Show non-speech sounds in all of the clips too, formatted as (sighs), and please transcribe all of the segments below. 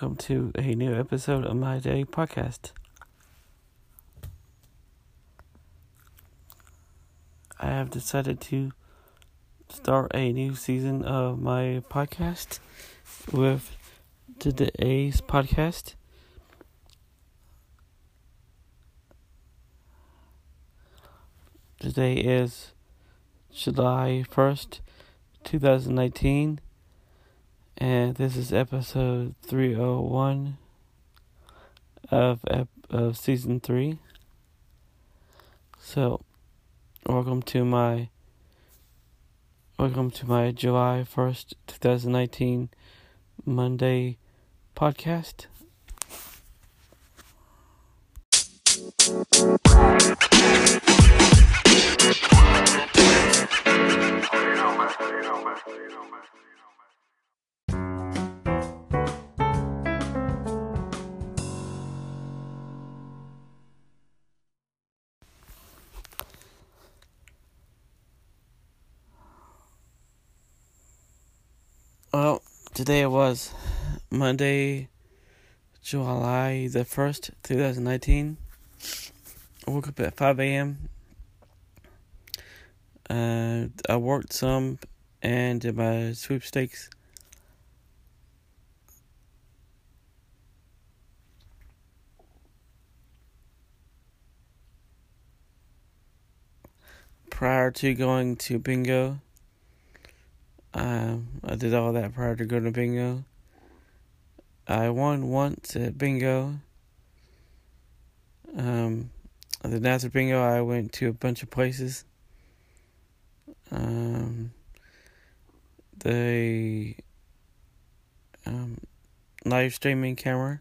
welcome to a new episode of my day podcast. I have decided to start a new season of my podcast with today's podcast. Today is July 1st, 2019 and this is episode 301 of of season 3 so welcome to my welcome to my July 1st 2019 Monday podcast today was Monday, July the 1st, 2019. I woke up at 5 a.m. Uh, I worked some and did my sweepstakes. Prior to going to bingo, um, I did all that prior to going to bingo. I won once at bingo. Um, then after bingo, I went to a bunch of places. Um, the um, live streaming camera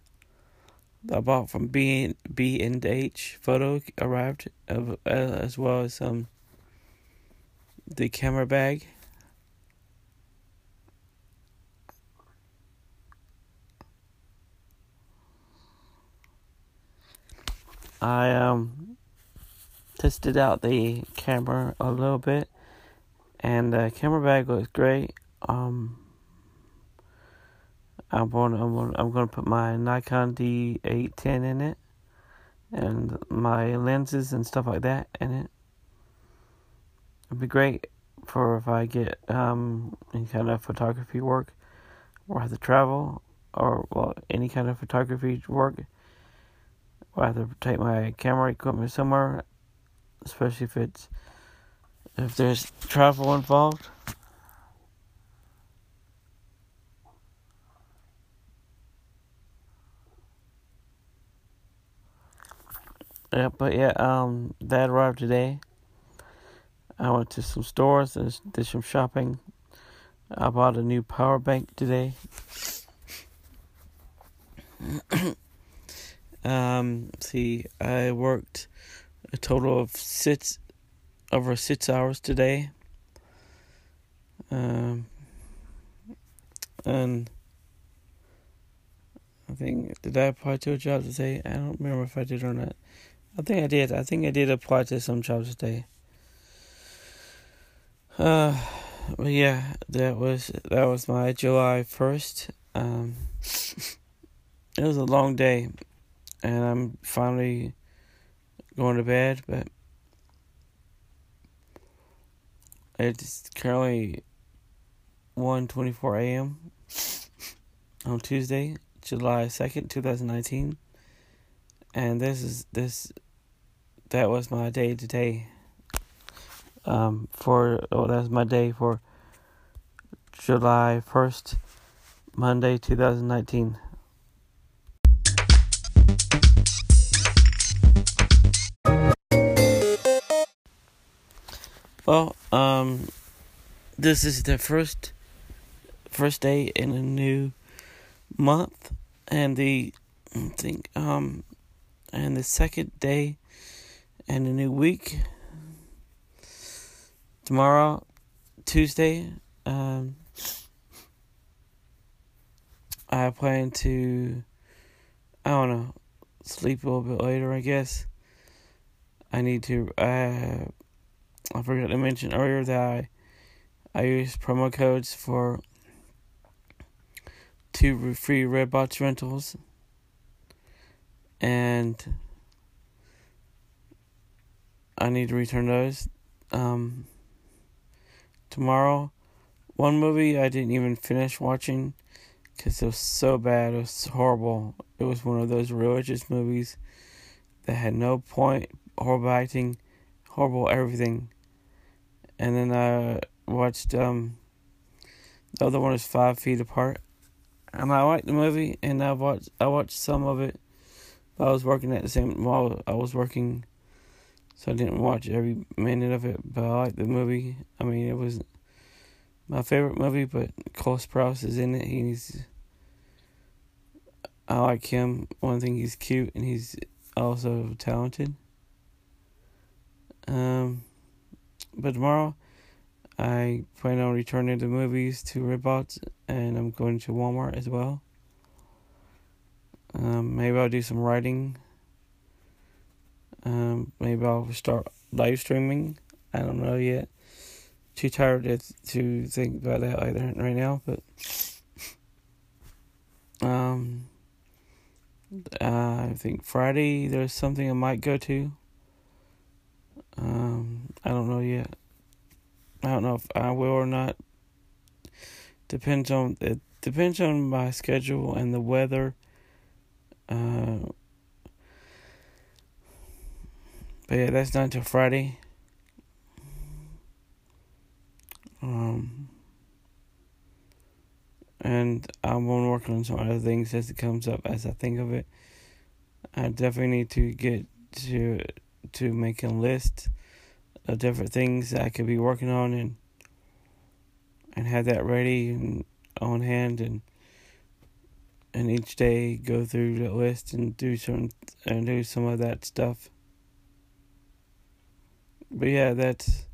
I bought from B B and H photo arrived, uh, as well as um the camera bag. I um tested out the camera a little bit, and the camera bag looks great. Um, I'm going I'm going I'm to put my Nikon D810 in it, and my lenses and stuff like that in it. It'd be great for if I get um any kind of photography work, or have to travel, or well any kind of photography work or I have to take my camera equipment somewhere, especially if it's if there's travel involved. Yeah, but yeah, um, that arrived today. I went to some stores and did some shopping. I bought a new power bank today. Um, see, I worked a total of six over six hours today. Um, and I think did I apply to a job today? I don't remember if I did or not. I think I did. I think I did apply to some jobs today. Uh, but yeah, that was that was my July first. Um, (laughs) it was a long day and I'm finally going to bed, but it's currently 1:24 a.m. (laughs) on Tuesday, July 2nd, 2019. And this is this that was my day today. Um for oh that's my day for July 1st, Monday 2019. Well, um, this is the first first day in a new month, and the I think um, and the second day in a new week. Tomorrow, Tuesday, um, I plan to I don't know sleep a little bit later. I guess I need to. Uh, I forgot to mention earlier that I I use promo codes for two free Redbox rentals, and I need to return those. Um, tomorrow, one movie I didn't even finish watching because it was so bad. It was horrible. It was one of those religious movies that had no point, horrible acting, horrible everything. And then I watched um the other one is Five Feet Apart, and I liked the movie, and I watched I watched some of it. I was working at the same while I was working, so I didn't watch every minute of it. But I liked the movie. I mean, it was my favorite movie, but Cole Sprouse is in it. He's I like him. One thing, he's cute and he's also talented. Um, but tomorrow, I plan on returning the movies to Redbox, and I'm going to Walmart as well. Um, maybe I'll do some writing. Um, maybe I'll start live streaming. I don't know yet. Too tired to, to think about that either right now, but um, uh, I think Friday there's something I might go to. Um, I don't know yet. I don't know if I will or not. Depends on it depends on my schedule and the weather. Uh, but yeah, that's not until Friday. Um, and I'm gonna work on some other things as it comes up as I think of it. I definitely need to get to to make a list of different things that I could be working on and and have that ready and on hand and and each day go through the list and do some and do some of that stuff. But yeah, that's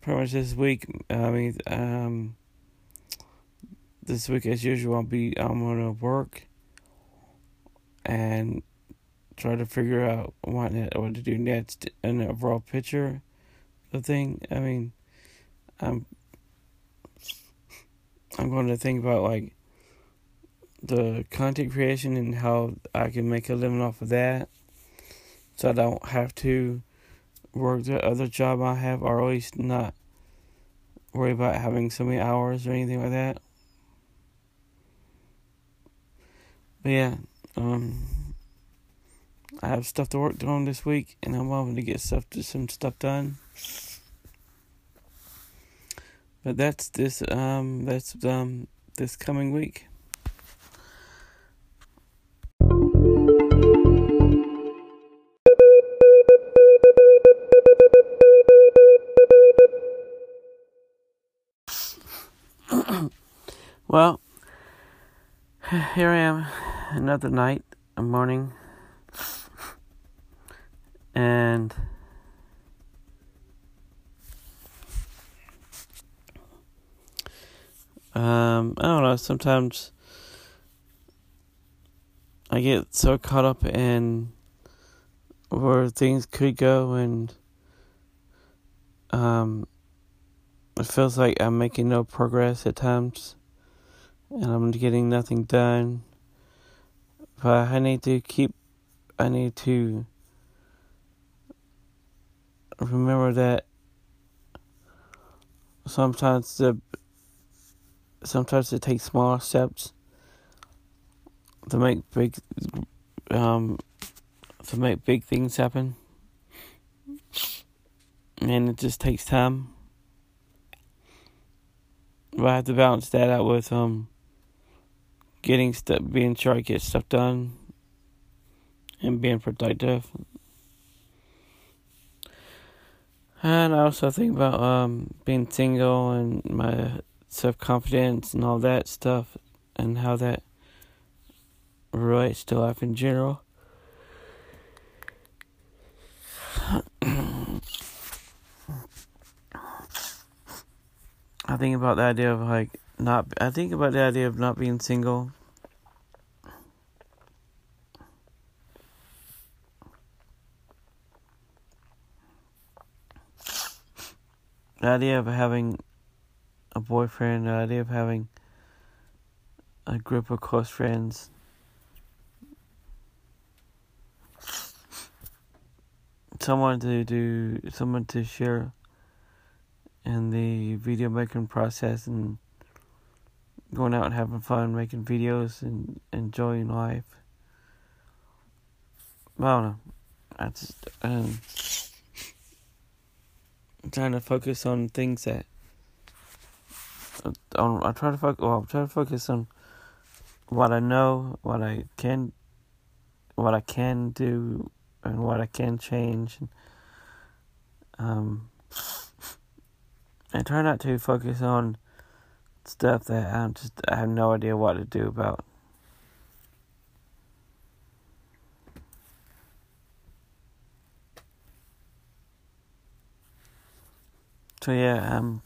pretty much this week. I mean, um, this week as usual, I'll be I'm gonna work and try to figure out what what to do next the overall picture of thing. I mean, I'm I'm going to think about like the content creation and how I can make a living off of that, so I don't have to work the other job I have, or at least not worry about having so many hours or anything like that. But yeah, um, I have stuff to work on this week, and I'm hoping to get stuff some stuff done. But that's this um that's um this coming week. well, here I am, another night, a morning, and um, I don't know. Sometimes I get so caught up in where things could go, and um, it feels like I'm making no progress at times and I'm getting nothing done. But I need to keep, I need to remember that sometimes the, sometimes it takes small steps to make big, um, to make big things happen. And it just takes time. But I have to balance that out with, um, getting stuff, being sure I get stuff done, and being productive. And I also think about um, being single and my self confidence and all that stuff, and how that relates to life in general. I think about the idea of like not. I think about the idea of not being single the idea of having a boyfriend, the idea of having a group of close friends. Someone to do, someone to share in the video making process and going out and having fun, making videos and enjoying life. I don't know. Just um, Trying to focus on things that on I try to focus. Well, I'm trying to focus on what I know, what I can, what I can do, and what I can change. Um, I try not to focus on stuff that I'm just I have no idea what to do about. So yeah, um,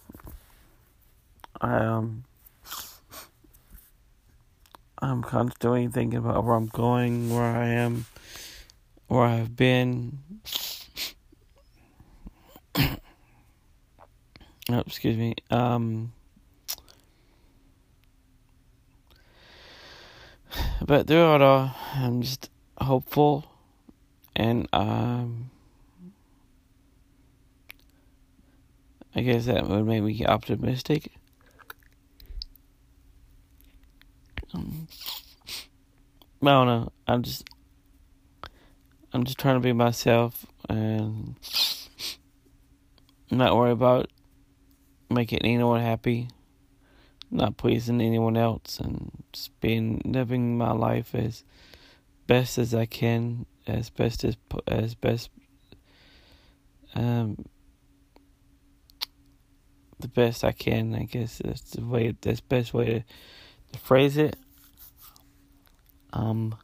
I um, I'm constantly thinking about where I'm going, where I am, where I've been. (coughs) oh, excuse me. Um, but through it all, I'm just hopeful, and um. I guess that would make me optimistic. Um, I don't know. I'm just, I'm just trying to be myself and not worry about making anyone happy, not pleasing anyone else, and just being living my life as best as I can, as best as as best um the best I can. I guess that's the way. That's the best way to, to phrase it. Um.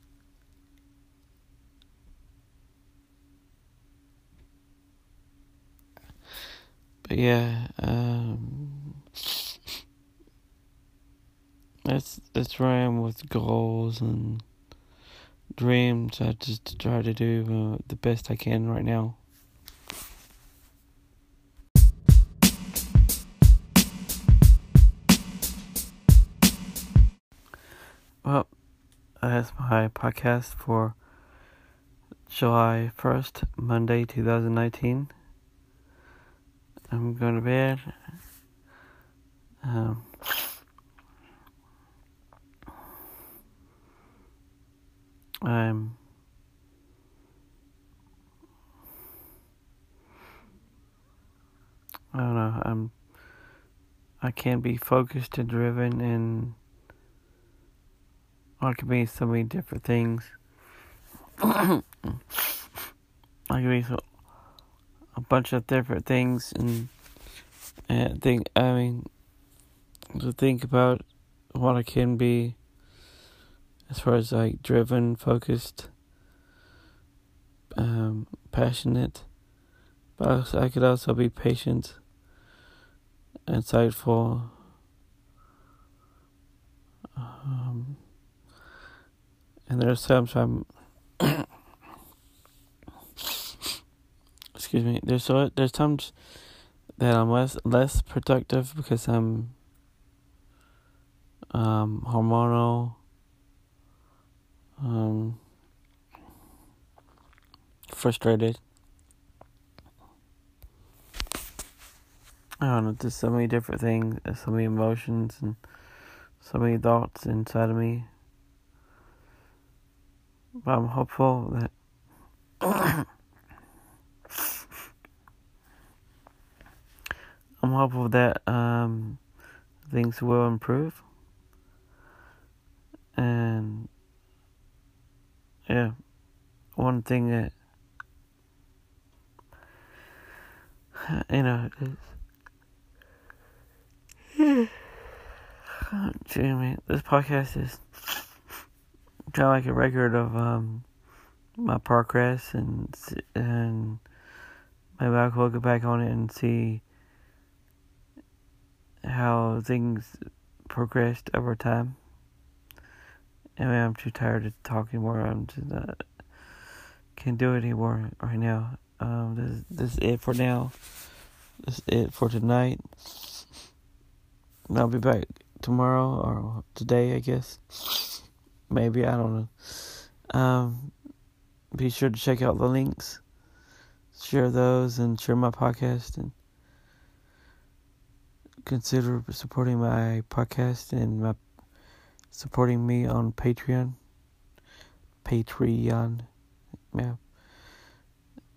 But yeah, um, that's that's where I am with goals and dreams. I just try to do uh, the best I can right now. My podcast for July 1st, Monday, 2019. I'm going to bed. Um, I'm I don't know. I'm I can't be focused and driven and it could be so many different things. (coughs) I could be so, a bunch of different things, and and think. I mean, to think about what I can be, as far as like driven, focused, um, passionate, but I could also be patient, insightful. Um, and there's times I'm excuse me there's so there's times that I'm less less productive because I'm um hormonal um frustrated I don't know, just so many different things, so many emotions and so many thoughts inside of me. But I'm hopeful that (coughs) I'm hopeful that um, things will improve. And yeah, one thing that (sighs) you know is (sighs) Jimmy, this podcast is kind of like a record of um, my progress and and maybe I could look back on it and see how things progressed over time. Anyway, I'm too tired to talk anymore. I'm just not can't do it anymore right now. Um, this this is it for now. This is it for tonight. I'll be back tomorrow or today, I guess. Maybe I don't know. Um, be sure to check out the links, share those, and share my podcast, and consider supporting my podcast and my supporting me on Patreon. Patreon, yeah.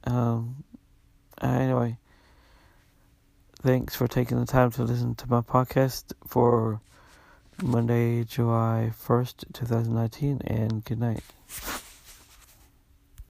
Um. Anyway, thanks for taking the time to listen to my podcast for Monday, July 1st, 2019, and good night.